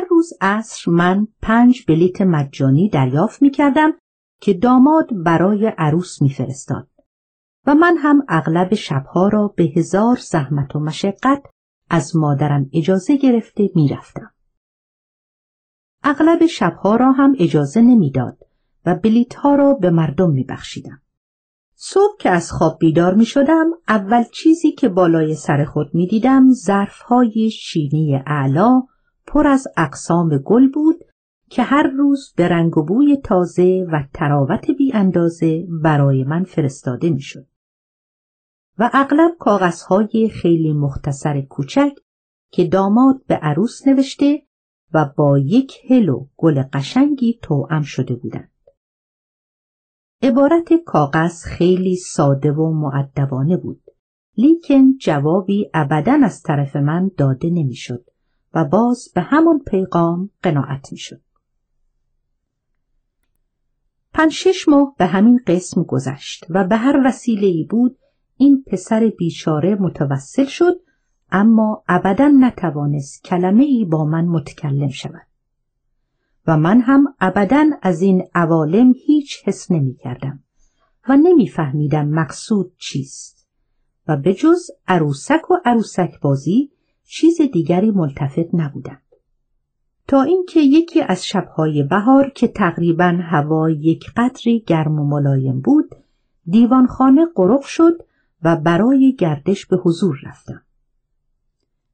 هر روز عصر من پنج بلیت مجانی دریافت می کردم که داماد برای عروس میفرستاد و من هم اغلب شبها را به هزار زحمت و مشقت از مادرم اجازه گرفته می‌رفتم. اغلب شبها را هم اجازه نمی‌داد و بلیت ها را به مردم میبخشیدم. صبح که از خواب بیدار می شدم اول چیزی که بالای سر خود می دیدم ظرف های شینی اعلا پر از اقسام گل بود که هر روز به رنگ و بوی تازه و تراوت بی اندازه برای من فرستاده می شد. و اغلب کاغذهای خیلی مختصر کوچک که داماد به عروس نوشته و با یک هلو گل قشنگی توأم شده بودند. عبارت کاغذ خیلی ساده و معدبانه بود لیکن جوابی ابدا از طرف من داده نمی‌شد و باز به همون پیغام قناعت می‌شد. پنج شش ماه به همین قسم گذشت و به هر وسیله ای بود این پسر بیچاره متوسل شد اما ابدا نتوانست کلمه ای با من متکلم شود و من هم ابدا از این عوالم هیچ حس نمی کردم و نمیفهمیدم مقصود چیست و به جز عروسک و عروسک بازی چیز دیگری ملتفت نبودم تا اینکه یکی از شبهای بهار که تقریبا هوا یک قدری گرم و ملایم بود دیوانخانه قرق شد و برای گردش به حضور رفتم.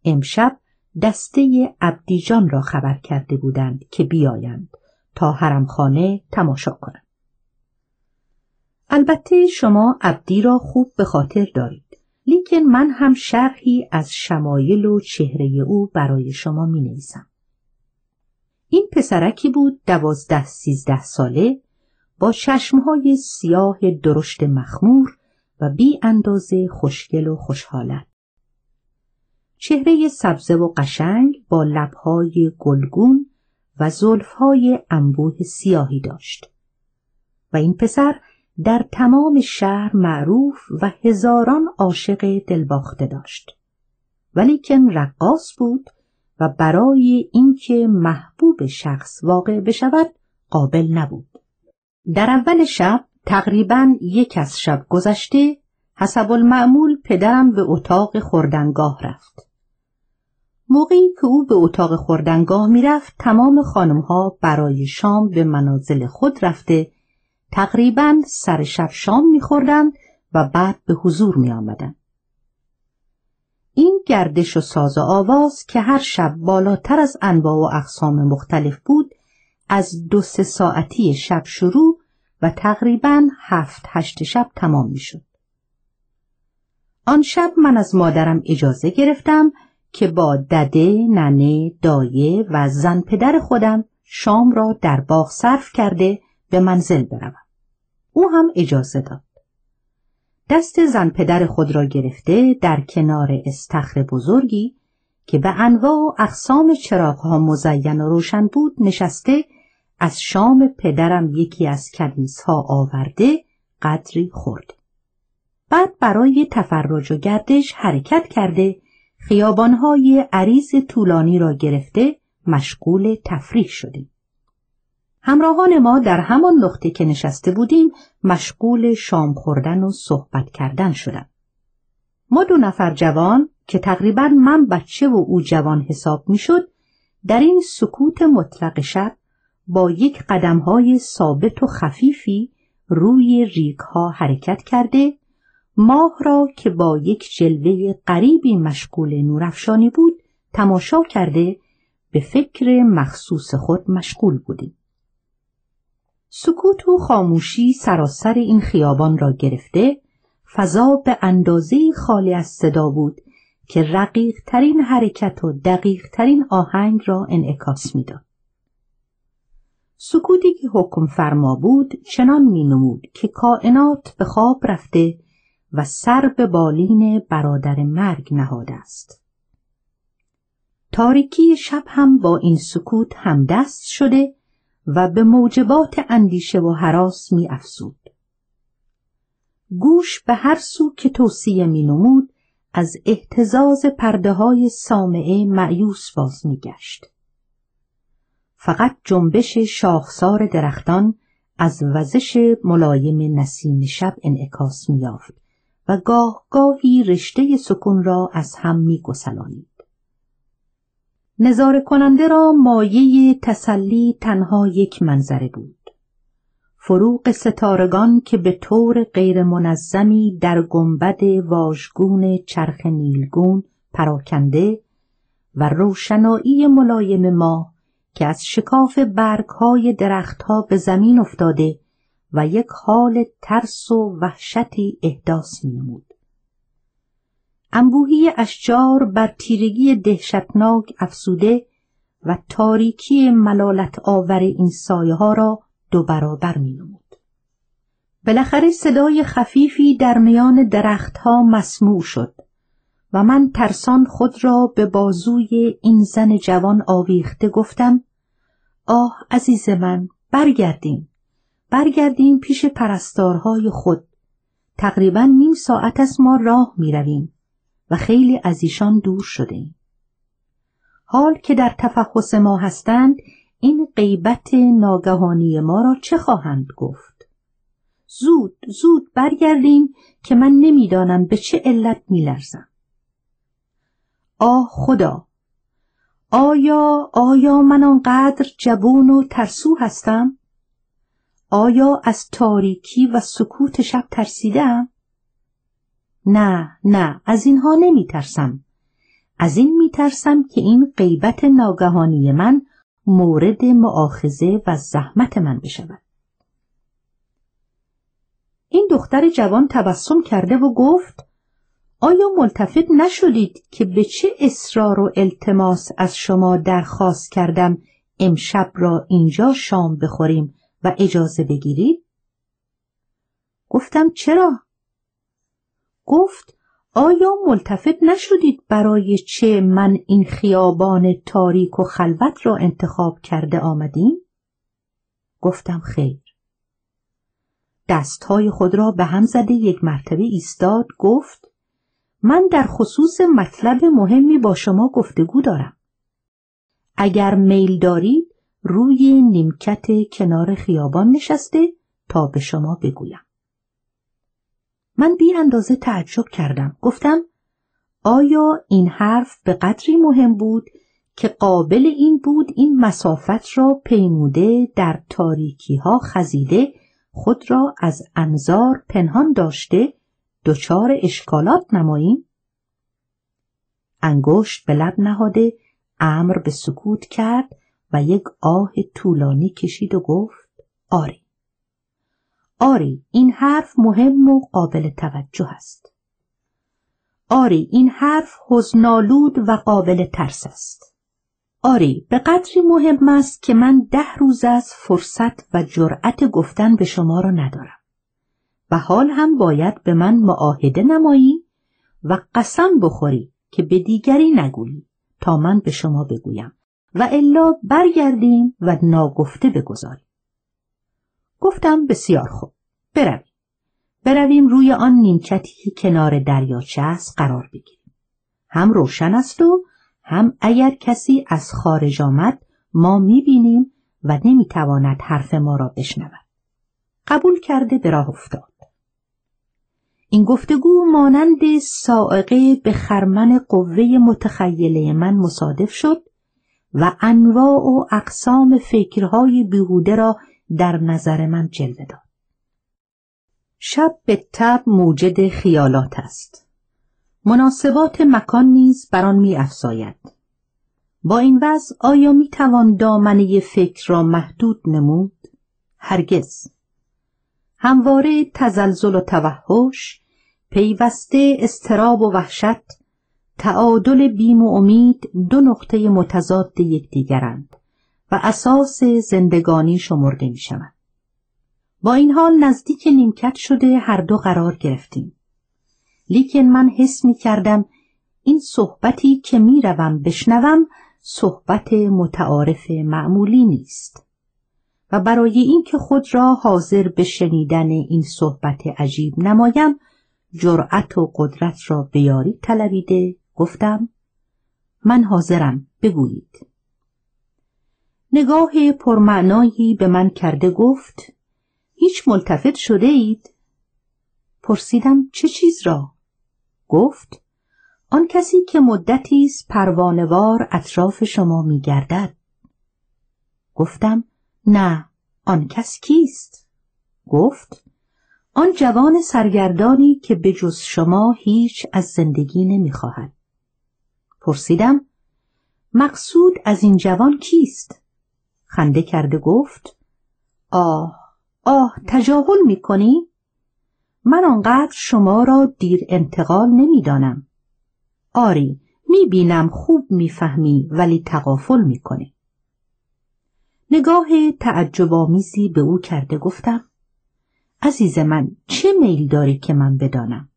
امشب دسته عبدیجان را خبر کرده بودند که بیایند تا حرمخانه تماشا کنند. البته شما عبدی را خوب به خاطر دارید. لیکن من هم شرحی از شمایل و چهره او برای شما می نویسم. این پسرکی بود دوازده سیزده ساله با چشمهای سیاه درشت مخمور و بی اندازه خوشگل و خوشحالت. چهره سبزه و قشنگ با لبهای گلگون و زلفهای انبوه سیاهی داشت و این پسر در تمام شهر معروف و هزاران عاشق دلباخته داشت. ولیکن رقاص بود و برای اینکه محبوب شخص واقع بشود قابل نبود. در اول شب تقریبا یک از شب گذشته حسب المعمول پدرم به اتاق خوردنگاه رفت. موقعی که او به اتاق خوردنگاه می‌رفت تمام خانمها برای شام به منازل خود رفته تقریبا سر شب شام میخوردند و بعد به حضور می آمدن. این گردش و ساز و آواز که هر شب بالاتر از انواع و اقسام مختلف بود از دو سه ساعتی شب شروع و تقریبا هفت هشت شب تمام می شد. آن شب من از مادرم اجازه گرفتم که با دده، ننه، دایه و زن پدر خودم شام را در باغ صرف کرده به منزل بروم. او هم اجازه داد. دست زن پدر خود را گرفته در کنار استخر بزرگی که به انواع و اقسام چراغها مزین و روشن بود نشسته از شام پدرم یکی از کنیزها آورده قدری خورد. بعد برای تفرج و گردش حرکت کرده خیابانهای عریض طولانی را گرفته مشغول تفریح شدیم. همراهان ما در همان نقطه که نشسته بودیم مشغول شام خوردن و صحبت کردن شدند. ما دو نفر جوان که تقریبا من بچه و او جوان حساب می‌شد در این سکوت مطلق شب با یک قدمهای ثابت و خفیفی روی ریک ها حرکت کرده ماه را که با یک جلوه غریبی مشغول نورافشانی بود تماشا کرده به فکر مخصوص خود مشغول بودیم. سکوت و خاموشی سراسر این خیابان را گرفته فضا به اندازه خالی از صدا بود که رقیق ترین حرکت و دقیق ترین آهنگ را انعکاس می‌داد. سکوتی که حکم فرما بود چنان می نمود که کائنات به خواب رفته و سر به بالین برادر مرگ نهاده است. تاریکی شب هم با این سکوت همدست شده و به موجبات اندیشه و حراس می افزود. گوش به هر سو که توصیه می نمود از احتزاز پرده های سامعه معیوس باز می گشت. فقط جنبش شاخسار درختان از وزش ملایم نسیم شب انعکاس میافت و گاه گاهی رشته سکون را از هم می گسلانید. نظاره کننده را مایه تسلی تنها یک منظره بود. فروغ ستارگان که به طور غیر منظمی در گنبد واژگون چرخ نیلگون پراکنده و روشنایی ملایم ما که از شکاف برگهای درختها به زمین افتاده و یک حال ترس و وحشتی احداث می نمود. انبوهی اشجار بر تیرگی دهشتناک افسوده و تاریکی ملالت آور این سایه ها را دو برابر می نمود. بالاخره صدای خفیفی در میان درختها مسموع شد و من ترسان خود را به بازوی این زن جوان آویخته گفتم آه عزیز من برگردیم برگردیم پیش پرستارهای خود تقریبا نیم ساعت از ما راه می رویم و خیلی از ایشان دور شده ایم. حال که در تفحص ما هستند این غیبت ناگهانی ما را چه خواهند گفت؟ زود زود برگردیم که من نمی‌دانم به چه علت میلرزم. آه خدا! آیا آیا من آنقدر جبون و ترسو هستم؟ آیا از تاریکی و سکوت شب ترسیدم نه نه از اینها نمی ترسم از این می ترسم که این غیبت ناگهانی من مورد معاخزه و زحمت من بشود این دختر جوان تبسم کرده و گفت آیا ملتفت نشدید که به چه اصرار و التماس از شما درخواست کردم امشب را اینجا شام بخوریم و اجازه بگیرید؟ گفتم چرا؟ گفت آیا ملتفت نشدید برای چه من این خیابان تاریک و خلوت را انتخاب کرده آمدیم؟ گفتم خیر. دستهای خود را به هم زده یک مرتبه ایستاد گفت من در خصوص مطلب مهمی با شما گفتگو دارم. اگر میل دارید روی نیمکت کنار خیابان نشسته تا به شما بگویم. من بی اندازه تعجب کردم. گفتم آیا این حرف به قدری مهم بود که قابل این بود این مسافت را پیموده در تاریکی ها خزیده خود را از انظار پنهان داشته دچار اشکالات نماییم؟ انگشت به لب نهاده امر به سکوت کرد و یک آه طولانی کشید و گفت آری آری این حرف مهم و قابل توجه است. آری این حرف حزنالود و قابل ترس است. آری به قدری مهم است که من ده روز از فرصت و جرأت گفتن به شما را ندارم. و حال هم باید به من معاهده نمایی و قسم بخوری که به دیگری نگویی تا من به شما بگویم. و الا برگردیم و ناگفته بگذاریم. گفتم بسیار خوب. برویم. برویم روی آن نیمکتی که کنار دریاچه است قرار بگیریم. هم روشن است و هم اگر کسی از خارج آمد ما می‌بینیم و نمی‌تواند حرف ما را بشنود. قبول کرده به راه افتاد. این گفتگو مانند سائقه به خرمن قوه متخیله من مصادف شد و انواع و اقسام فکرهای بیهوده را در نظر من جلوه داد. شب به تب موجد خیالات است. مناسبات مکان نیز بر آن می افزاید. با این وضع آیا می توان دامنه فکر را محدود نمود؟ هرگز. همواره تزلزل و توحش، پیوسته استراب و وحشت، تعادل بیم و امید دو نقطه متضاد یکدیگرند و اساس زندگانی شمرده می شود. با این حال نزدیک نیمکت شده هر دو قرار گرفتیم. لیکن من حس می کردم این صحبتی که می روم بشنوم صحبت متعارف معمولی نیست و برای اینکه خود را حاضر به شنیدن این صحبت عجیب نمایم جرأت و قدرت را بیاری طلبیده گفتم من حاضرم بگویید نگاه پرمعنایی به من کرده گفت هیچ ملتفت شده اید؟ پرسیدم چه چیز را؟ گفت آن کسی که مدتی است پروانوار اطراف شما می گردد. گفتم نه آن کس کیست؟ گفت آن جوان سرگردانی که به جز شما هیچ از زندگی نمی‌خواهد. پرسیدم مقصود از این جوان کیست؟ خنده کرده گفت آه آه تجاهل می کنی؟ من آنقدر شما را دیر انتقال نمی‌دانم. آری می بینم خوب می‌فهمی ولی تقافل می‌کنه. نگاه تعجبآمیزی به او کرده گفتم عزیز من چه میل داری که من بدانم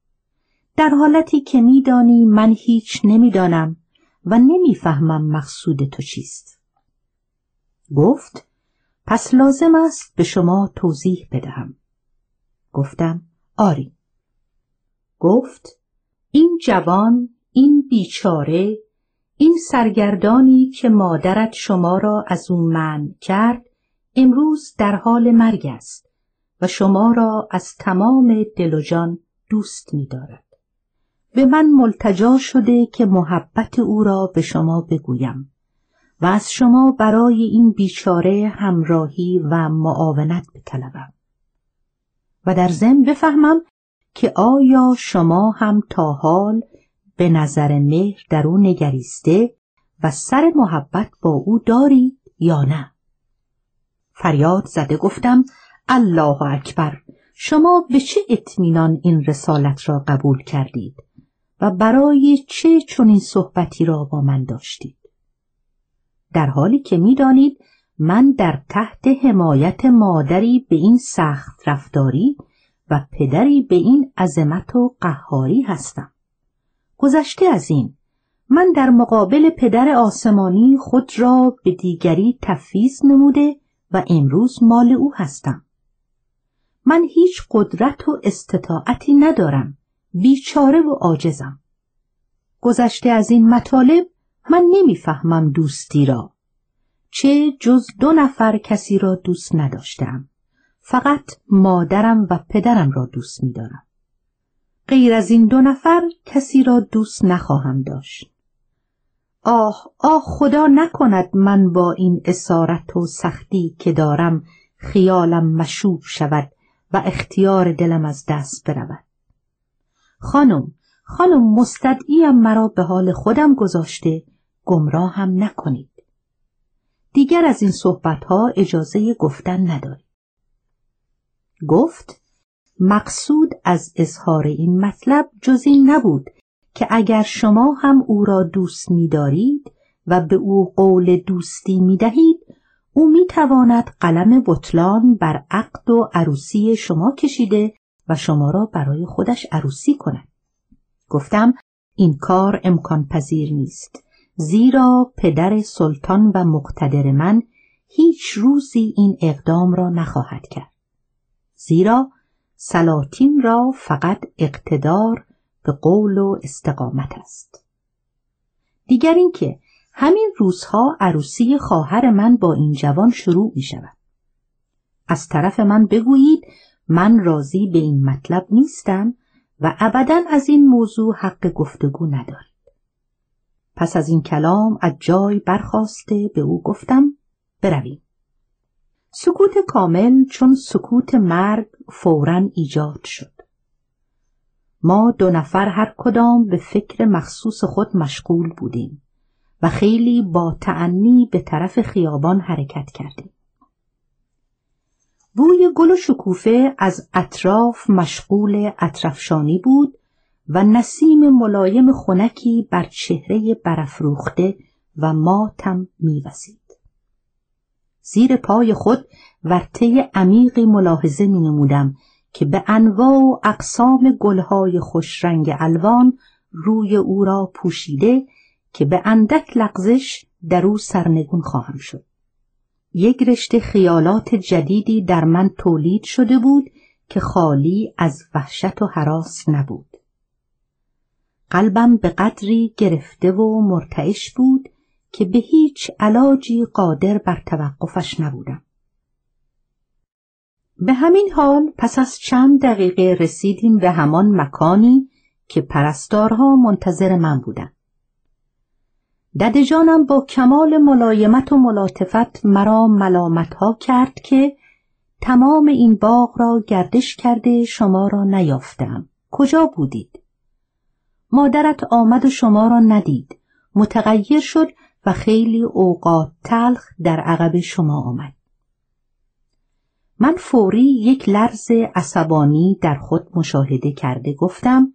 در حالتی که میدانی من هیچ نمی‌دانم و نمی‌فهمم مقصود تو چیست گفت پس لازم است به شما توضیح بدهم. گفتم آری. گفت این جوان این بیچاره این سرگردانی که مادرت شما را از او من کرد امروز در حال مرگ است و شما را از تمام دل و جان دوست می دارد. به من ملتجا شده که محبت او را به شما بگویم. و از شما برای این بیچاره همراهی و معاونت بطلبم. و در ضمن بفهمم که آیا شما هم تا حال به نظر مهر در او نگریسته و سر محبت با او داری یا نه؟ فریاد زده گفتم الله اکبر شما به چه اطمینان این رسالت را قبول کردید و برای چه چنین صحبتی را با من داشتید؟ در حالی که می‌دانید من در تحت حمایت مادری به این سخت رفتاری و پدری به این عظمت و قهاری هستم. گذشته از این من در مقابل پدر آسمانی خود را به دیگری تفیز نموده و امروز مال او هستم. من هیچ قدرت و استطاعتی ندارم بیچاره و عاجزم. گذشته از این مطالب من نمی‌فهمم دوستی را. چه جز دو نفر کسی را دوست نداشتم. فقط مادرم و پدرم را دوست میدارم. غیر از این دو نفر کسی را دوست نخواهم داشت. آه آه خدا نکند من با این اسارت و سختی که دارم خیالم مشوب شود و اختیار دلم از دست برود. خانم خانم مستدعیم مرا به حال خودم گذاشته گمراه هم نکنید. دیگر از این صحبت ها اجازه گفتن نداری گفت مقصود از اظهار این مطلب جز این نبود که اگر شما هم او را دوست می‌دارید و به او قول دوستی می دهید او می تواند قلم بطلان بر عقد و عروسی شما کشیده و شما را برای خودش عروسی کند. گفتم این کار امکان پذیر نیست. زیرا پدر سلطان و مقتدر من هیچ روزی این اقدام را نخواهد کرد. زیرا سلاطین را فقط اقتدار به قول و استقامت است. دیگر اینکه همین روزها عروسی خواهر من با این جوان شروع می شود. از طرف من بگویید من راضی به این مطلب نیستم و ابدا از این موضوع حق گفتگو ندارید. پس از این کلام از جای برخواسته به او گفتم برویم. سکوت کامل چون سکوت مرگ فورا ایجاد شد. ما دو نفر هر کدام به فکر مخصوص خود مشغول بودیم و خیلی با تعنی به طرف خیابان حرکت کردیم. بوی گل و شکوفه از اطراف مشغول اطرفشانی بود و نسیم ملایم خونکی بر چهره برافروخته و ماتم میوزید. زیر پای خود ورطه عمیقی ملاحظه می نمودم که به انواع و اقسام گلهای خوشرنگ الوان روی او را پوشیده که به اندک لغزش در او سرنگون خواهم شد. یک رشته خیالات جدیدی در من تولید شده بود که خالی از وحشت و حراس نبود. قلبم به قدری گرفته و مرتعش بود که به هیچ علاجی قادر بر توقفش نبودم. به همین حال پس از چند دقیقه رسیدیم به همان مکانی که پرستارها منتظر من بودند. ددجانم با کمال ملایمت و ملاطفت مرا ملامت ها کرد که تمام این باغ را گردش کرده شما را نیافتم. کجا بودید؟ مادرت آمد و شما را ندید. متغیر شد و خیلی اوقات تلخ در عقب شما آمد. من فوری یک لرز عصبانی در خود مشاهده کرده گفتم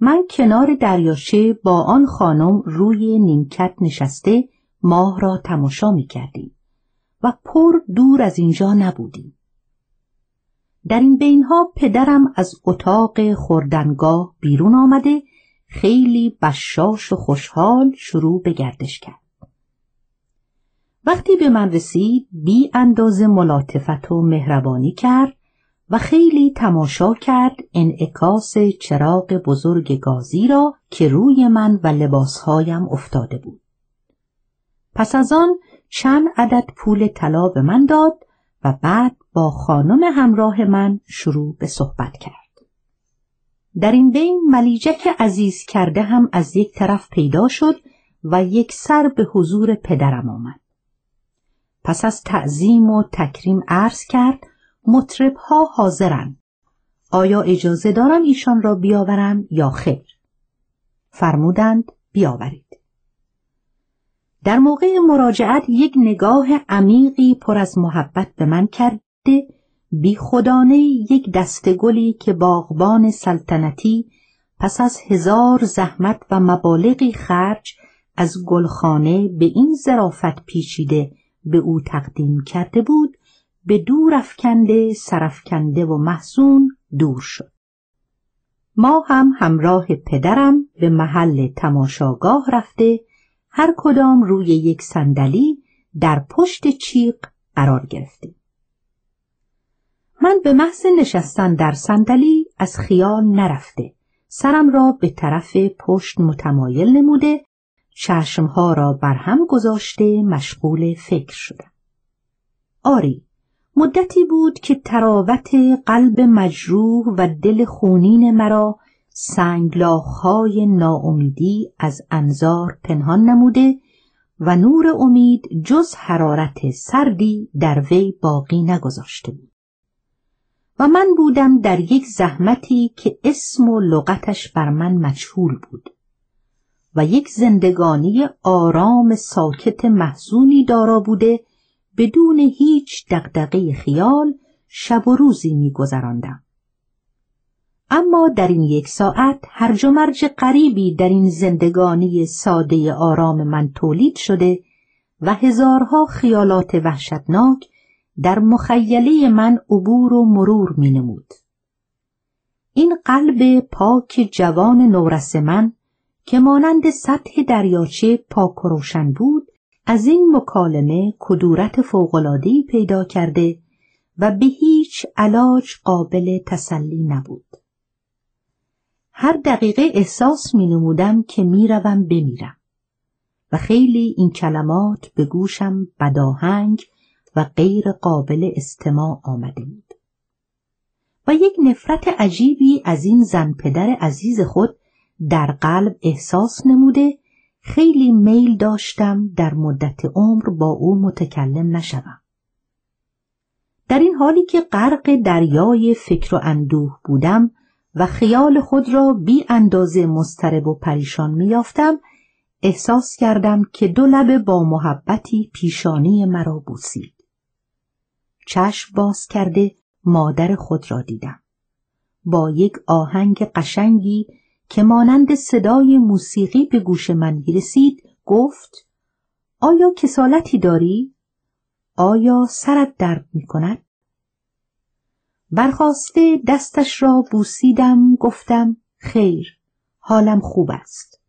من کنار دریاچه با آن خانم روی نیمکت نشسته ماه را تماشا می کردیم و پر دور از اینجا نبودیم. در این بینها پدرم از اتاق خوردنگاه بیرون آمده خیلی بشاش و خوشحال شروع به گردش کرد. وقتی به من رسید بی انداز ملاطفت و مهربانی کرد و خیلی تماشا کرد انعکاس چراغ بزرگ گازی را که روی من و لباسهایم افتاده بود. پس از آن چند عدد پول طلا به من داد و بعد با خانم همراه من شروع به صحبت کرد. در این بین ملیجک عزیز کرده هم از یک طرف پیدا شد و یک سر به حضور پدرم آمد. پس از تعظیم و تکریم عرض کرد مطرب ها حاضرند. آیا اجازه دارم ایشان را بیاورم یا خیر؟ فرمودند بیاورید. در موقع مراجعت یک نگاه عمیقی پر از محبت به من کرده بی خدانه یک دسته گلی که باغبان سلطنتی پس از هزار زحمت و مبالغی خرج از گلخانه به این زرافت پیچیده به او تقدیم کرده بود به دور افکنده سرفکنده و محزون دور شد. ما هم همراه پدرم به محل تماشاگاه رفته هر کدام روی یک صندلی در پشت چیق قرار گرفتیم. من به محض نشستن در صندلی از خیال نرفته. سرم را به طرف پشت متمایل نموده. چشمها را بر هم گذاشته مشغول فکر شدم. آری مدتی بود که تراوت قلب مجروح و دل خونین مرا سنگلاخهای ناامیدی از انظار پنهان نموده و نور امید جز حرارت سردی در وی باقی نگذاشته بود. و من بودم در یک زحمتی که اسم و لغتش بر من مجهول بود و یک زندگانی آرام ساکت محزونی دارا بوده بدون هیچ دقدقه خیال شب و روزی میگذراندم اما در این یک ساعت هرج و مرج قریبی در این زندگانی ساده آرام من تولید شده و هزارها خیالات وحشتناک در مخیله من عبور و مرور می نمود. این قلب پاک جوان نورس من که مانند سطح دریاچه پاک و روشن بود از این مکالمه کدورت فوقلادهی پیدا کرده و به هیچ علاج قابل تسلی نبود. هر دقیقه احساس می نمودم که می بمیرم و خیلی این کلمات به گوشم بداهنگ و غیر قابل استماع آمده بود. و یک نفرت عجیبی از این زن پدر عزیز خود در قلب احساس نموده خیلی میل داشتم در مدت عمر با او متکلم نشوم. در این حالی که غرق دریای فکر و اندوه بودم و خیال خود را بی اندازه مسترب و پریشان میافتم احساس کردم که دو لبه با محبتی پیشانی مرا بوسید. چشم باز کرده مادر خود را دیدم. با یک آهنگ قشنگی که مانند صدای موسیقی به گوش من رسید گفت آیا کسالتی داری؟ آیا سرت درد می کند؟ برخواسته دستش را بوسیدم گفتم خیر حالم خوب است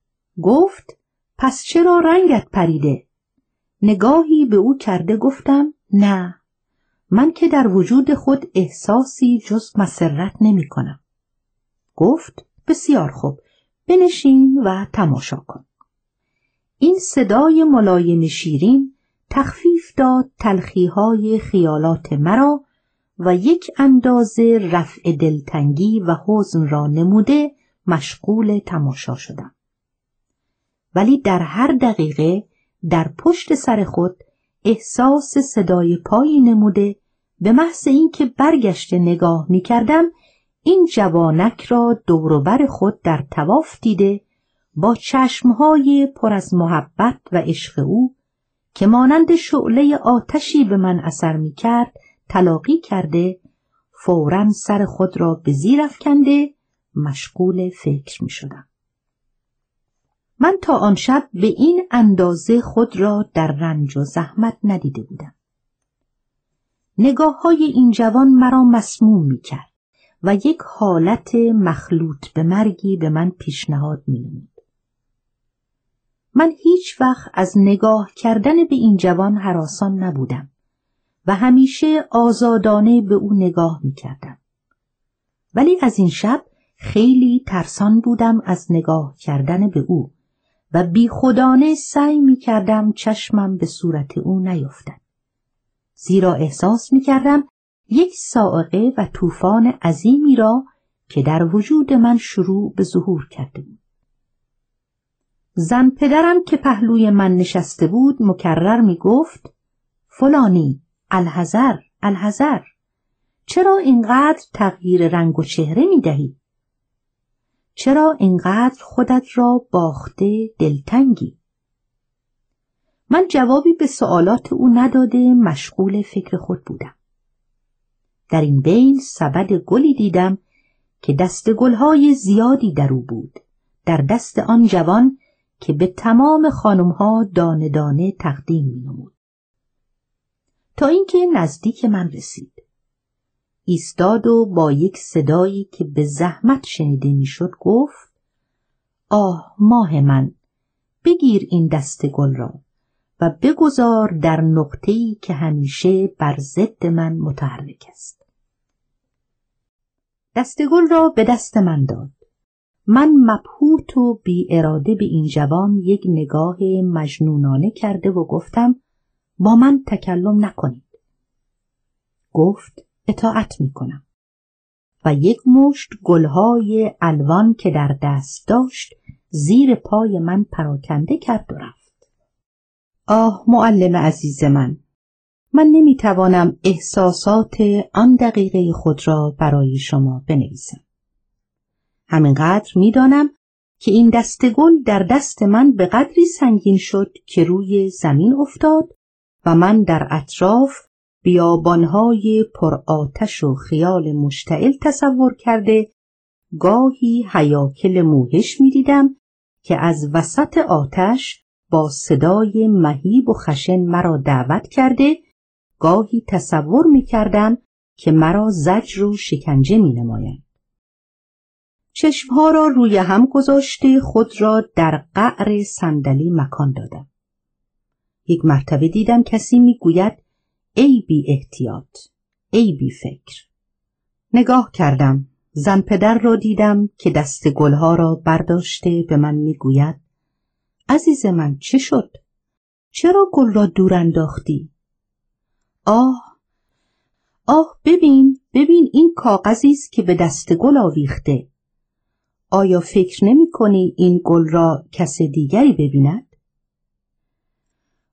گفت پس چرا رنگت پریده نگاهی به او کرده گفتم نه من که در وجود خود احساسی جز مسرت نمی کنم گفت بسیار خوب بنشین و تماشا کن این صدای ملایم شیرین تخفیف داد تلخیهای خیالات مرا و یک اندازه رفع دلتنگی و حزن را نموده مشغول تماشا شدم. ولی در هر دقیقه در پشت سر خود احساس صدای پایی نموده به محض اینکه برگشته نگاه می کردم این جوانک را دوروبر خود در تواف دیده با چشمهای پر از محبت و عشق او که مانند شعله آتشی به من اثر می کرد تلاقی کرده فورا سر خود را به زیر افکنده مشغول فکر می شدم. من تا آن شب به این اندازه خود را در رنج و زحمت ندیده بودم. نگاه های این جوان مرا مسموم می کرد و یک حالت مخلوط به مرگی به من پیشنهاد می نمود. من هیچ وقت از نگاه کردن به این جوان حراسان نبودم و همیشه آزادانه به او نگاه می کردم. ولی از این شب خیلی ترسان بودم از نگاه کردن به او و بی خودانه سعی می کردم چشمم به صورت او نیفتد. زیرا احساس می کردم یک سائقه و طوفان عظیمی را که در وجود من شروع به ظهور کرده بود. زن پدرم که پهلوی من نشسته بود مکرر می گفت فلانی الحذر الحذر چرا اینقدر تغییر رنگ و چهره می دهی؟ چرا اینقدر خودت را باخته دلتنگی؟ من جوابی به سوالات او نداده مشغول فکر خود بودم. در این بین سبد گلی دیدم که دست گلهای زیادی در او بود. در دست آن جوان که به تمام خانمها دانه دانه تقدیم می نمود. تا اینکه نزدیک من رسید. ایستاد و با یک صدایی که به زحمت شنیده می‌شد گفت آه ماه من بگیر این دست گل را و بگذار در نقطه‌ای که همیشه بر ضد من متحرک است. دست گل را به دست من داد. من مبهوت و بی اراده به این جوان یک نگاه مجنونانه کرده و گفتم با من تکلم نکنید. گفت اطاعت می کنم. و یک مشت گلهای الوان که در دست داشت زیر پای من پراکنده کرد و رفت. آه معلم عزیز من من نمی توانم احساسات آن دقیقه خود را برای شما بنویسم. همینقدر می‌دانم که این دست گل در دست من به قدری سنگین شد که روی زمین افتاد و من در اطراف بیابانهای پر آتش و خیال مشتعل تصور کرده گاهی حیاکل موهش می دیدم که از وسط آتش با صدای مهیب و خشن مرا دعوت کرده گاهی تصور می کردم که مرا زجر و شکنجه می نماید. چشمها را روی هم گذاشته خود را در قعر صندلی مکان دادم. یک مرتبه دیدم کسی می‌گوید ای بی احتیاط ای بی فکر نگاه کردم زن پدر را دیدم که دست گلها را برداشته به من می‌گوید عزیز من چه شد؟ چرا گل را دور انداختی؟ آه آه ببین ببین این کاغذی است که به دست گل آویخته. آیا فکر نمی کنی این گل را کس دیگری ببیند؟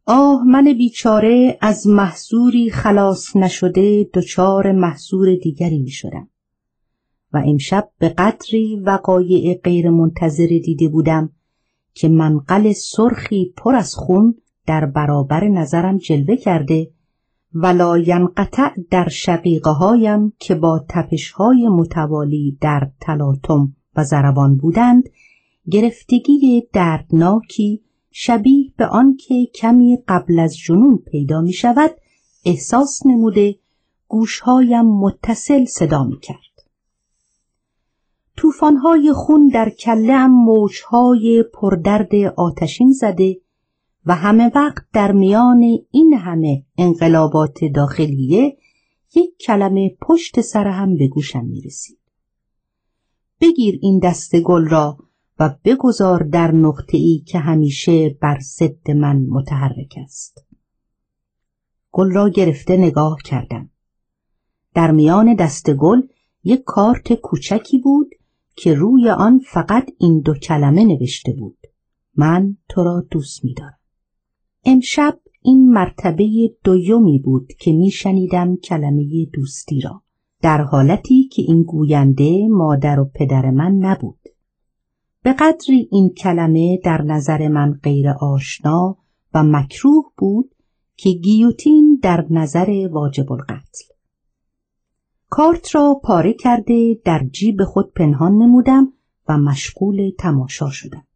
آه من بیچاره از محصوری خلاص نشده دچار محصور دیگری می شدم. و امشب به قدری وقایع غیر منتظر دیده بودم که منقل سرخی پر از خون در برابر نظرم جلوه کرده ولا ینقطع در شقیقه هایم که با تپش های متوالی در تلاطم و زربان بودند گرفتگی دردناکی شبیه به آنکه کمی قبل از جنون پیدا می شود احساس نموده گوشهایم متصل صدا می کرد. توفانهای خون در کلم موجهای پردرد آتشین زده و همه وقت در میان این همه انقلابات داخلیه یک کلمه پشت سر هم به گوشم می رسید. بگیر این دست گل را و بگذار در نقطه ای که همیشه بر ضد من متحرک است گل را گرفته نگاه کردم در میان دست گل یک کارت کوچکی بود که روی آن فقط این دو کلمه نوشته بود. من تو را دوست می‌دارم. امشب این مرتبه دویمی بود که میشنیدم کلمه دوستی را در حالتی که این گوینده مادر و پدر من نبود. به قدری این کلمه در نظر من غیر آشنا و مکروه بود که گیوتین در نظر واجب القتل. کارت را پاره کرده در جیب خود پنهان نمودم و مشغول تماشا شدم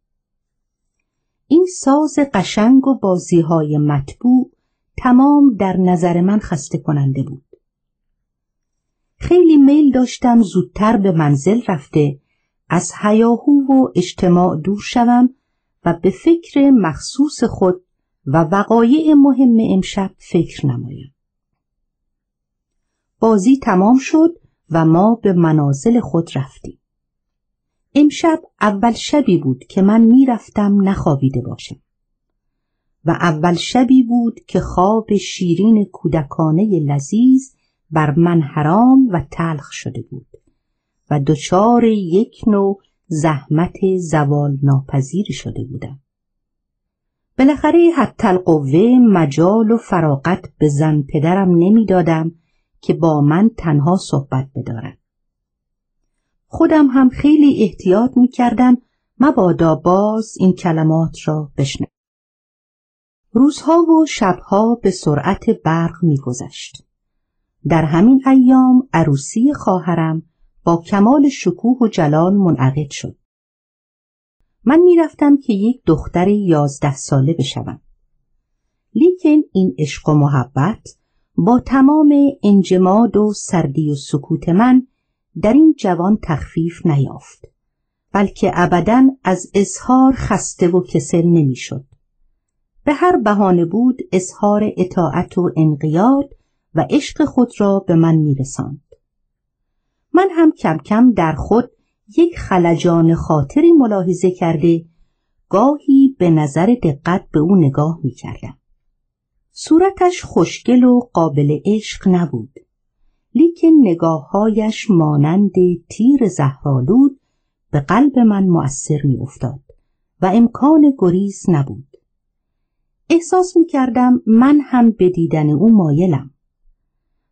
این ساز قشنگ و بازیهای مطبوع تمام در نظر من خسته کننده بود خیلی میل داشتم زودتر به منزل رفته از هیاهو و اجتماع دور شوم و به فکر مخصوص خود و وقایع مهم امشب فکر نمایم. بازی تمام شد و ما به منازل خود رفتیم. امشب اول شبی بود که من می‌رفتم نخوابیده باشم. و اول شبی بود که خواب شیرین کودکانه لذیذ بر من حرام و تلخ شده بود و دچار یک نوع زحمت زوال ناپذیری شده بودم. بالاخره حتی القوه مجال و فراغت به زن پدرم نمی‌دادم که با من تنها صحبت بدارد. خودم هم خیلی احتیاط می کردم مبادا باز این کلمات را بشنوم. روزها و شبها به سرعت برق میگذشت. در همین ایام عروسی خواهرم با کمال شکوه و جلال منعقد شد. من می‌رفتم که یک دختر یازده ساله بشوم. لیکن این عشق و محبت با تمام انجماد و سردی و سکوت من در این جوان تخفیف نیافت بلکه ابدا از اظهار خسته و کسل نمی‌شد. به هر بهانه بود اظهار اطاعت و انقیاد و عشق خود را به من میرساند. من هم کم کم در خود یک خلجان خاطری ملاحظه کرده گاهی به نظر دقت به او نگاه می کردم. صورتش خوشگل و قابل عشق نبود. لیکن نگاههایش مانند تیر زهرالود به قلب من مؤثر می افتاد و امکان گریز نبود. احساس می کردم من هم به دیدن او مایلم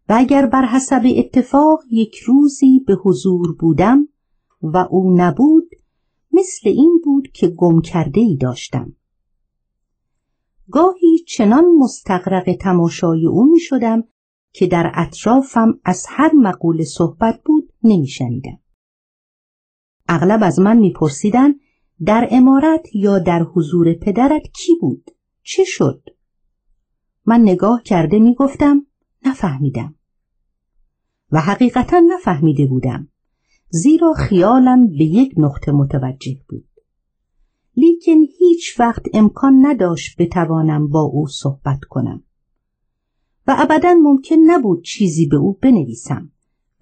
و اگر بر حسب اتفاق یک روزی به حضور بودم و او نبود مثل این بود که گم کرده ای داشتم. گاهی چنان مستقرق تماشای او می شدم که در اطرافم از هر مقول صحبت بود نمی شنیدم. اغلب از من میپرسیدن در امارت یا در حضور پدرت کی بود؟ چه شد؟ من نگاه کرده می گفتم نفهمیدم. و حقیقتا نفهمیده بودم زیرا خیالم به یک نقطه متوجه بود. لیکن هیچ وقت امکان نداشت بتوانم با او صحبت کنم. و ابدا ممکن نبود چیزی به او بنویسم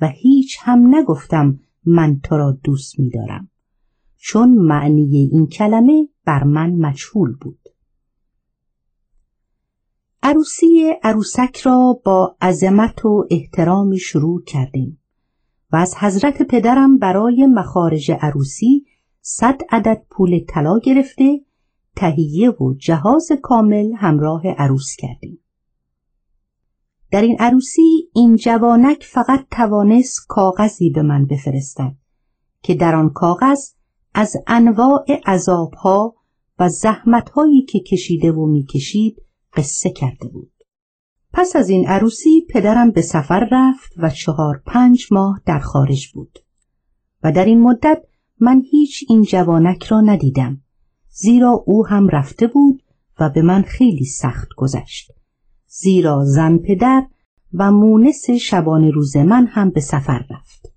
و هیچ هم نگفتم من تو را دوست می‌دارم چون معنی این کلمه بر من مجهول بود. عروسی عروسک را با عظمت و احترامی شروع کردیم و از حضرت پدرم برای مخارج عروسی صد عدد پول طلا گرفته تهیه و جهاز کامل همراه عروس کردیم. در این عروسی این جوانک فقط توانست کاغذی به من بفرستد که در آن کاغذ از انواع عذابها و زحمتهایی که کشیده و می‌کشید قصه کرده بود. پس از این عروسی پدرم به سفر رفت و چهار پنج ماه در خارج بود و در این مدت من هیچ این جوانک را ندیدم زیرا او هم رفته بود و به من خیلی سخت گذشت. زیرا زن پدر و مونس شبان روز من هم به سفر رفت.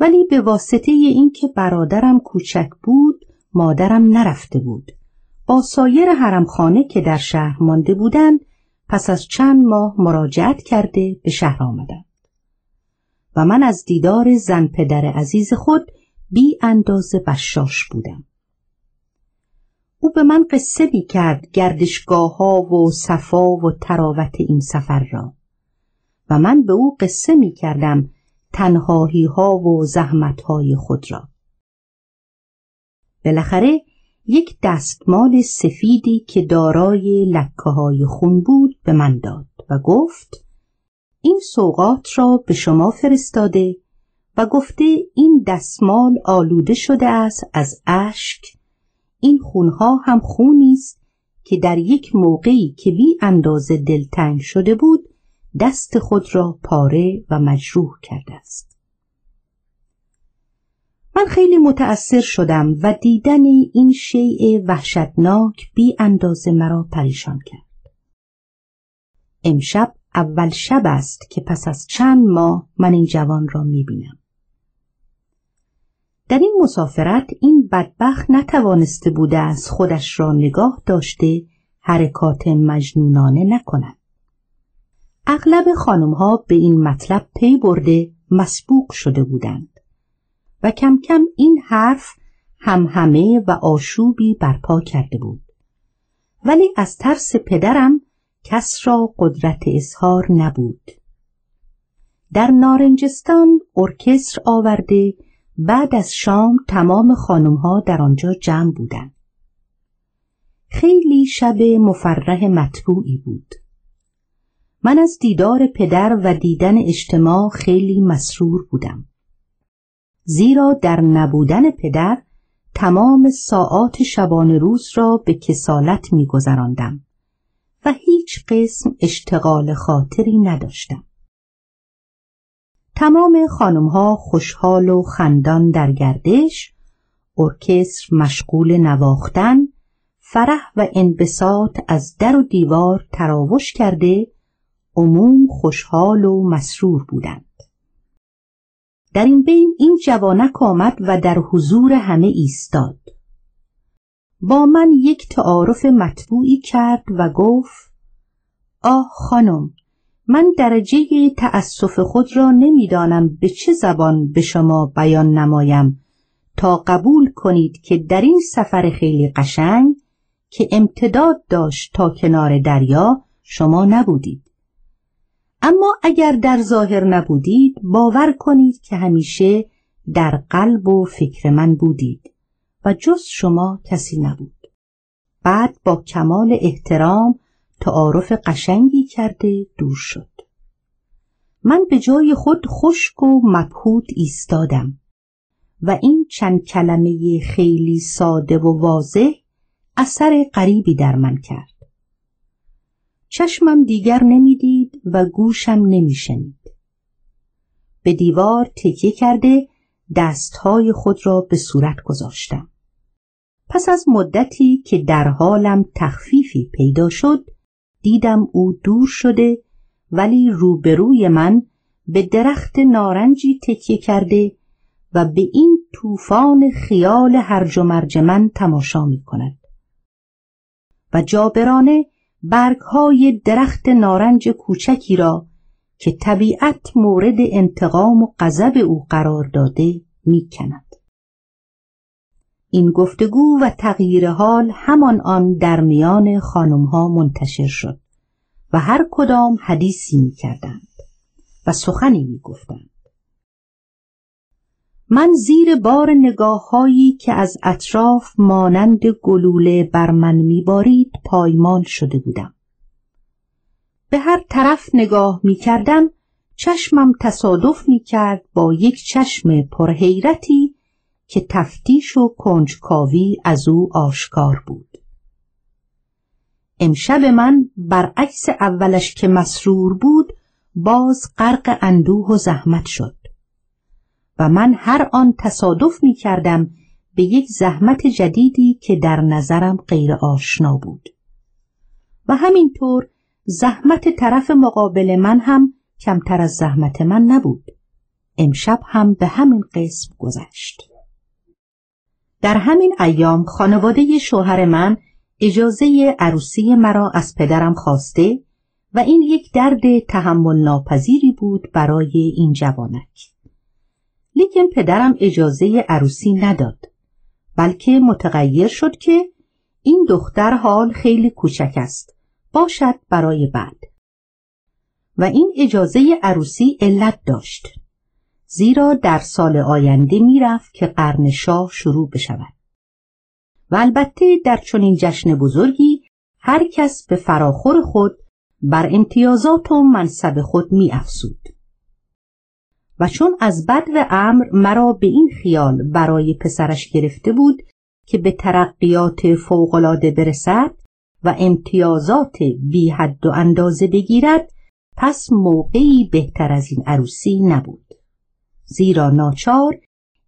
ولی به واسطه اینکه برادرم کوچک بود مادرم نرفته بود. با سایر حرمخانه که در شهر مانده بودند پس از چند ماه مراجعت کرده به شهر آمدند. و من از دیدار زن پدر عزیز خود بی اندازه بشاش بودم. او به من قصه می کرد گردشگاه ها و صفا و تراوت این سفر را و من به او قصه می کردم تنهایی ها و زحمت های خود را. بالاخره یک دستمال سفیدی که دارای لکه های خون بود به من داد و گفت این سوقات را به شما فرستاده و گفته این دستمال آلوده شده است از اشک این خونها هم خونی است که در یک موقعی که بی اندازه دلتنگ شده بود دست خود را پاره و مجروح کرده است من خیلی متأثر شدم و دیدن این شیء وحشتناک بی اندازه مرا پریشان کرد. امشب اول شب است که پس از چند ماه من این جوان را می بینم. در این مسافرت این بدبخت نتوانسته بوده از خودش را نگاه داشته حرکات مجنونانه نکند. اغلب خانم ها به این مطلب پی برده مسبوق شده بودند. و کم کم این حرف همهمه و آشوبی برپا کرده بود ولی از ترس پدرم کس را قدرت اظهار نبود. در نارنجستان ارکستر آورده بعد از شام تمام خانمها در آنجا جمع بودند. خیلی شب مفرح مطبوعی بود. من از دیدار پدر و دیدن اجتماع خیلی مسرور بودم. زیرا در نبودن پدر تمام ساعات شبانه روز را به کسالت میگذراندم. و هیچ قسم اشتغال خاطری نداشتم. تمام خانمها خوشحال و خندان در گردش، ارکستر مشغول نواختن، فرح و انبساط از در و دیوار تراوش کرده، عموم خوشحال و مسرور بودند. در این بین این جوانک آمد و در حضور همه ایستاد با من یک تعارف مطبوعی کرد و گفت آه خانم من درجه تأسف خود را نمی‌دانم به چه زبان به شما بیان نمایم. تا قبول کنید که در این سفر خیلی قشنگ که امتداد داشت تا کنار دریا شما نبودید. اما اگر در ظاهر نبودید باور کنید که همیشه در قلب و فکر من بودید. و جز شما کسی نبود بعد با کمال احترام تعارف قشنگی کرده دور شد من به جای خود خشک و مبهوت ایستادم و این چند کلمه خیلی ساده و واضح اثر غریبی در من کرد چشمم دیگر نمی‌دید و گوشم نمیشنید. به دیوار تکیه کرده دستهای خود را به صورت گذاشتم. پس از مدتی که در حالم تخفیفی پیدا شد دیدم او دور شده ولی روبروی من به درخت نارنجی تکیه کرده و به این طوفان خیال هرج و مرج من تماشا می کند و جابرانه برگهای درخت نارنج کوچکی را که طبیعت مورد انتقام و غضب او قرار داده می‌کند. این گفتگو و تغییر حال همان آن در میان خانمها منتشر شد و هر کدام حدیثی می کردند و سخنی می گفتند. من زیر بار نگاه هایی که از اطراف مانند گلوله بر من میبارید پایمال شده بودم. به هر طرف نگاه می کردم چشمم تصادف می کرد با یک چشم پرحیرتی که تفتیش و کنجکاوی از او آشکار بود. امشب من برعکس اولش که مسرور بود باز غرق اندوه و زحمت شد. و من هر آن تصادف می کردم به یک زحمت جدیدی که در نظرم غیر آشنا بود و همینطور زحمت طرف مقابل من هم کمتر از زحمت من نبود امشب هم به همین قسم گذشت در همین ایام خانواده شوهر من اجازه عروسی مرا از پدرم خواسته و این یک درد تحمل ناپذیری بود برای این جوانک. لیکن پدرم اجازه عروسی نداد بلکه متغیر شد که این دختر حال خیلی کوچک است باشد برای بعد. و این اجازه عروسی علت داشت. زیرا در سال آینده می‌رفت که قرن شاه شروع بشود و البته در چنین جشن بزرگی هر کس به فراخور خود بر امتیازات و منصب خود می افسود. و چون از بد و امر مرا به این خیال برای پسرش گرفته بود که به ترقیات فوقالعاده برسد و امتیازات بی حد و اندازه بگیرد پس موقعی بهتر از این عروسی نبود زیرا ناچار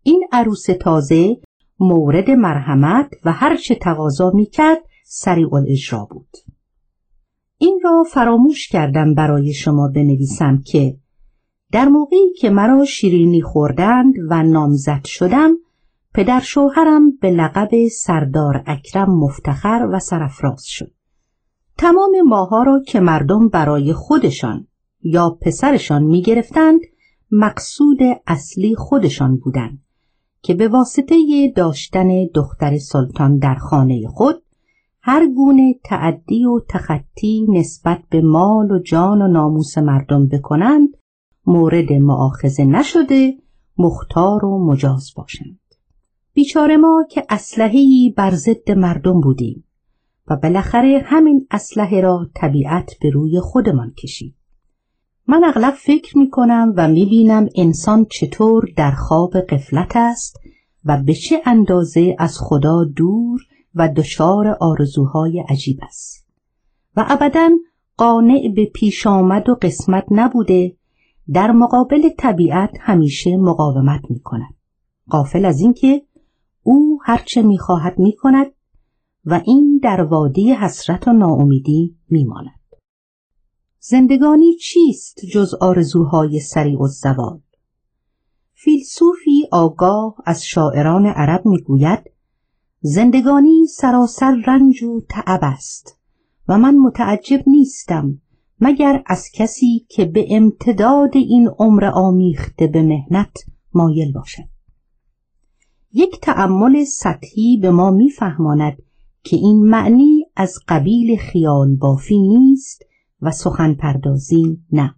این عروس تازه مورد مرحمت و هرچه تقاضا می‌کرد سریع الاجرا بود. این را فراموش کردم برای شما بنویسم که در موقعی که مرا شیرینی خوردند و نامزد شدم پدر شوهرم به لقب سردار اکرم مفتخر و سرفراز شد. تمام ماها را که مردم برای خودشان یا پسرشان می گرفتند مقصود اصلی خودشان بودند که به واسطه داشتن دختر سلطان در خانه خود هر گونه تعدی و تخطی نسبت به مال و جان و ناموس مردم بکنند مورد معاخذه نشده مختار و مجاز باشند. بیچاره ما که اسلحه‌ای بر ضد مردم بودیم و بالاخره همین اسلحه را طبیعت به روی خودمان کشید. من اغلب فکر می کنم و می بینم انسان چطور در خواب قفلت است و به چه اندازه از خدا دور و دچار آرزوهای عجیب است و ابدا قانع به پیش آمد و قسمت نبوده در مقابل طبیعت همیشه مقاومت می کند قافل از اینکه او هرچه می خواهد می کند و این در وادی حسرت و ناامیدی می ماند. زندگانی چیست جز آرزوهای سریع و زوال؟ فیلسوفی آگاه از شاعران عرب می‌گوید زندگانی سراسر رنج و تعب است و من متعجب نیستم مگر از کسی که به امتداد این عمر آمیخته به مهنت مایل باشد یک تأمل سطحی به ما میفهماند که این معنی از قبیل خیال بافی نیست و سخن پردازی نه.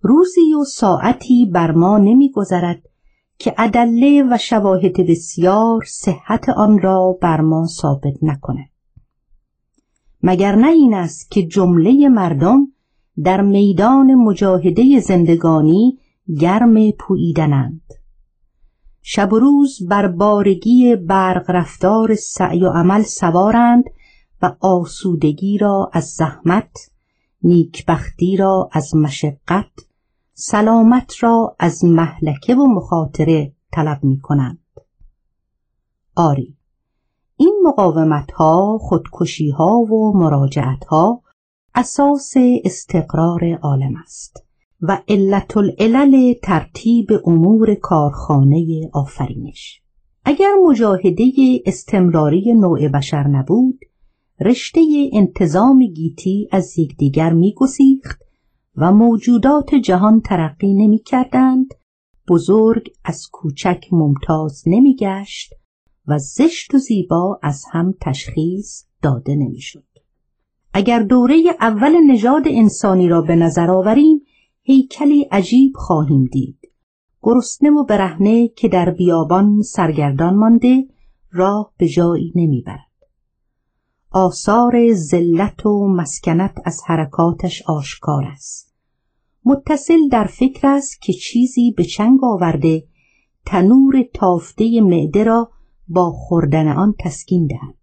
روزی و ساعتی بر ما نمیگذرد که ادله و شواهد بسیار صحت آن را بر ما ثابت نکند. مگر نه این است که جمله مردم در میدان مجاهده زندگانی گرم پوییدنند شب و روز بر بارگی برق رفتار سعی و عمل سوارند و آسودگی را از زحمت نیکبختی را از مشقت سلامت را از محلکه و مخاطره طلب می کنند. آری این مقاومت ها خودکشی ها و مراجعت ها اساس استقرار عالم است و علت العلل ترتیب امور کارخانه آفرینش اگر مجاهده استمراری نوع بشر نبود رشته انتظام گیتی از یکدیگر میگسیخت و موجودات جهان ترقی نمی کردند بزرگ از کوچک ممتاز نمی گشت و زشت و زیبا از هم تشخیص داده نمی‌شد. اگر دوره اول نژاد انسانی را به نظر آوریم هیکلی عجیب خواهیم دید. گرسنه و برهنه که در بیابان سرگردان مانده راه به جایی نمی‌برد. آثار ذلت و مسکنت از حرکاتش آشکار است. متصل در فکر است که چیزی به چنگ آورده تنور تافته معده را با خوردن آن تسکین دهد.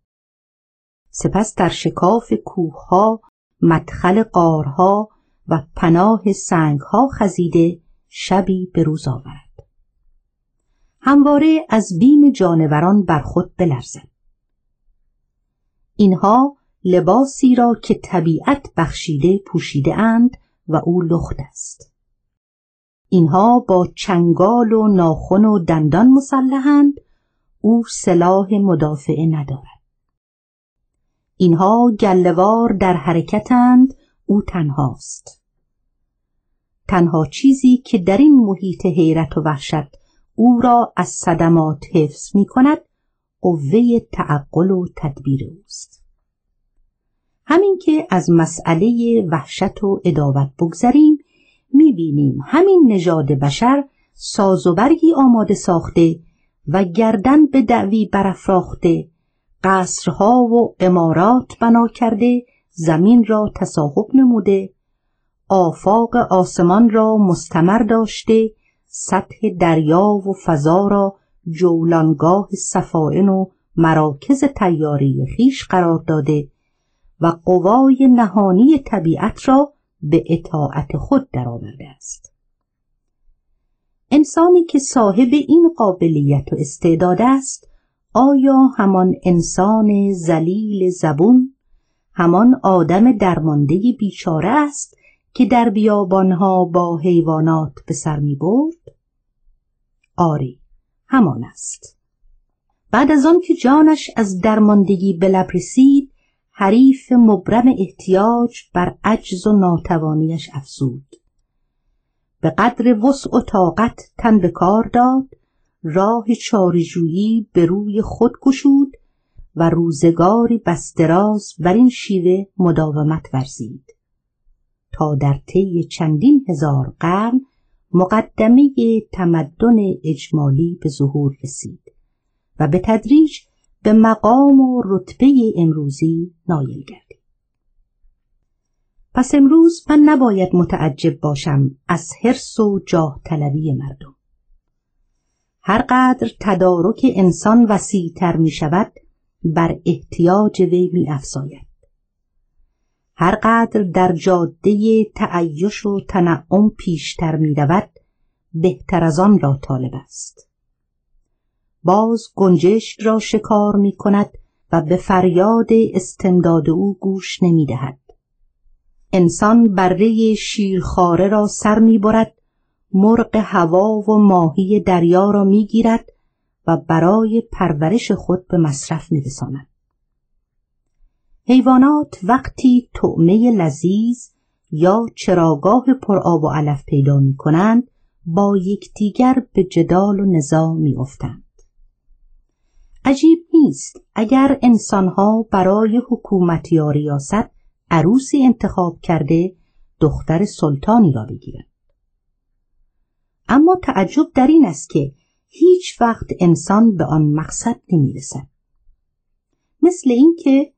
سپس در شکاف کوهها مدخل قارها و پناه سنگها خزیده شبی به روز آورد. همواره از بیم جانوران بر خود بلرزد. اینها لباسی را که طبیعت بخشیده پوشیده اند و او لخت است. اینها با چنگال و ناخن و دندان مسلحند او سلاح مدافعه ندارد. اینها گلوار در حرکتند او تنهاست. تنها چیزی که در این محیط حیرت و وحشت او را از صدمات حفظ می کند قوه تعقل و تدبیر اوست. همین که از مسئله وحشت و ادابت بگذریم بینیم همین نژاد بشر ساز و برگی آماده ساخته و گردن به دعوی برافراخته قصرها و امارات بنا کرده زمین را تصاحب نموده آفاق آسمان را مستمر داشته سطح دریا و فضا را جولانگاه صفائن و مراکز تیاری خیش قرار داده و قوای نهانی طبیعت را به اطاعت خود درآورده است انسانی که صاحب این قابلیت و استعداد است آیا همان انسان زلیل زبون همان آدم درمانده بیچاره است که در بیابانها با حیوانات به سر می برد؟ آری همان است. بعد از آن که جانش از درماندگی به لب رسید حریف مبرم احتیاج بر عجز و ناتوانیش افزود. به قدر وسع و طاقت تن به کار داد راه چارجویی به روی خود گشود و روزگاری بستراز بر این شیوه مداومت ورزید. تا در طی چندین هزار قرن مقدمه تمدن اجمالی به ظهور رسید و به تدریج به مقام و رتبه امروزی نایل گردید. پس امروز من نباید متعجب باشم از حرس و جاه طلبی مردم. هر قدر تدارک انسان وسیعتر می شود بر احتیاج وی می افزاید هر قدر در جاده تعیش و تنعم پیشتر می رود بهتر از آن را طالب است باز گنجشک را شکار می کند و به فریاد استمداد او گوش نمی دهد. انسان بره شیرخاره را سر می برد مرغ هوا و ماهی دریا را می گیرد و برای پرورش خود به مصرف می رساند. حیوانات وقتی طعمه لذیذ یا چراگاه پرآب و علف پیدا می کنند با یکدیگر به جدال و نزاع می افتند. عجیب نیست اگر انسانها برای حکومت یا ریاست عروسی انتخاب کرده دختر سلطانی را بگیرند. اما تعجب در این است که هیچ وقت انسان به آن مقصد نمی‌رسد. مثل اینکه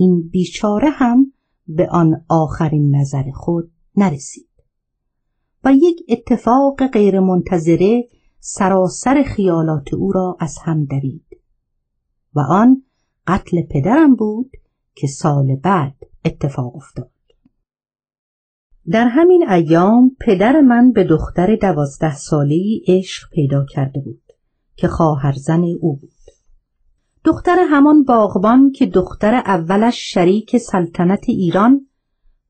این بیچاره هم به آن آخرین نظر خود نرسید. و یک اتفاق غیرمنتظره سراسر خیالات او را از هم درید و آن قتل پدرم بود که سال بعد اتفاق افتاد. در همین ایام پدر من به دختر دوازده سالهی عشق پیدا کرده بود که خواهرزن او بود. دختر همان باغبان که دختر اولش شریک سلطنت ایران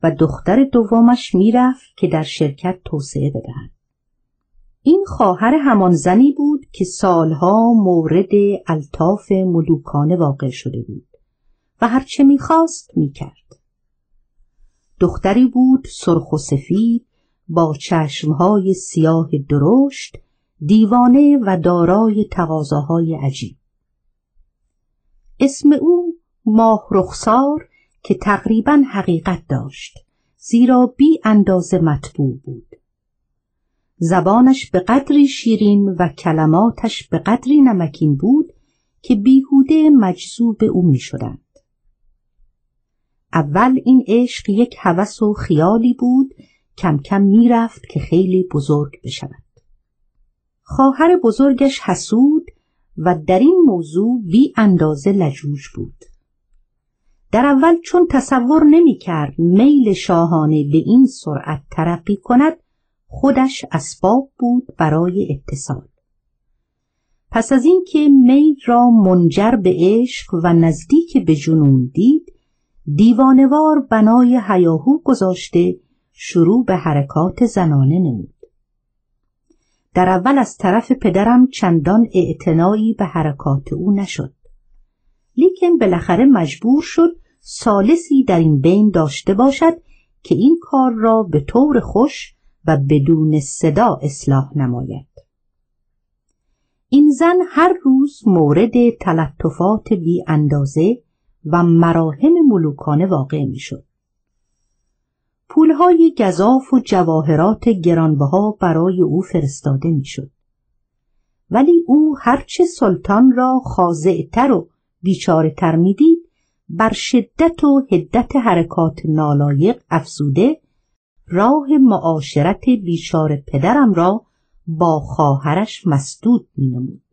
و دختر دومش می‌رفت که در شرکت توسعه بدهد. این خواهر همان زنی بود که سالها مورد الطاف ملوکانه واقع شده بود و هرچه می‌خواست می‌کرد. دختری بود سرخ و سفید با چشمهای سیاه درشت دیوانه و دارای تقاضاهای عجیب. اسم او ماه رخسار که تقریبا حقیقت داشت زیرا بی اندازه مطبوع بود زبانش به قدری شیرین و کلماتش به قدری نمکین بود که بیهوده مجذوب او می شدند. اول این عشق یک هوس و خیالی بود کم کم می‌رفت که خیلی بزرگ بشود. خواهر بزرگش حسود و در این موضوع بی اندازه لجوج بود. در اول چون تصور نمی کرد میل شاهانه به این سرعت ترقی کند خودش اسباب بود برای اتصال پس از اینکه میل را منجر به عشق و نزدیک به جنون دید دیوانوار بنای هیاهو گذاشته شروع به حرکات زنانه نمود در اول از طرف پدرم چندان اعتنایی به حرکات او نشد لیکن بالاخره مجبور شد سالسی در این بین داشته باشد که این کار را به طور خوش و بدون صدا اصلاح نماید این زن هر روز مورد تلطفات بی اندازه و مراهم ملوکانه واقع می شد. پولهای گذاف و جواهرات گرانبها برای او فرستاده می شد. ولی او هرچه سلطان را خاضعتر و بیچاره تر می دید بر شدت و هدت حرکات نالایق افزوده راه معاشرت بیچاره پدرم را با خواهرش مسدود می نمود.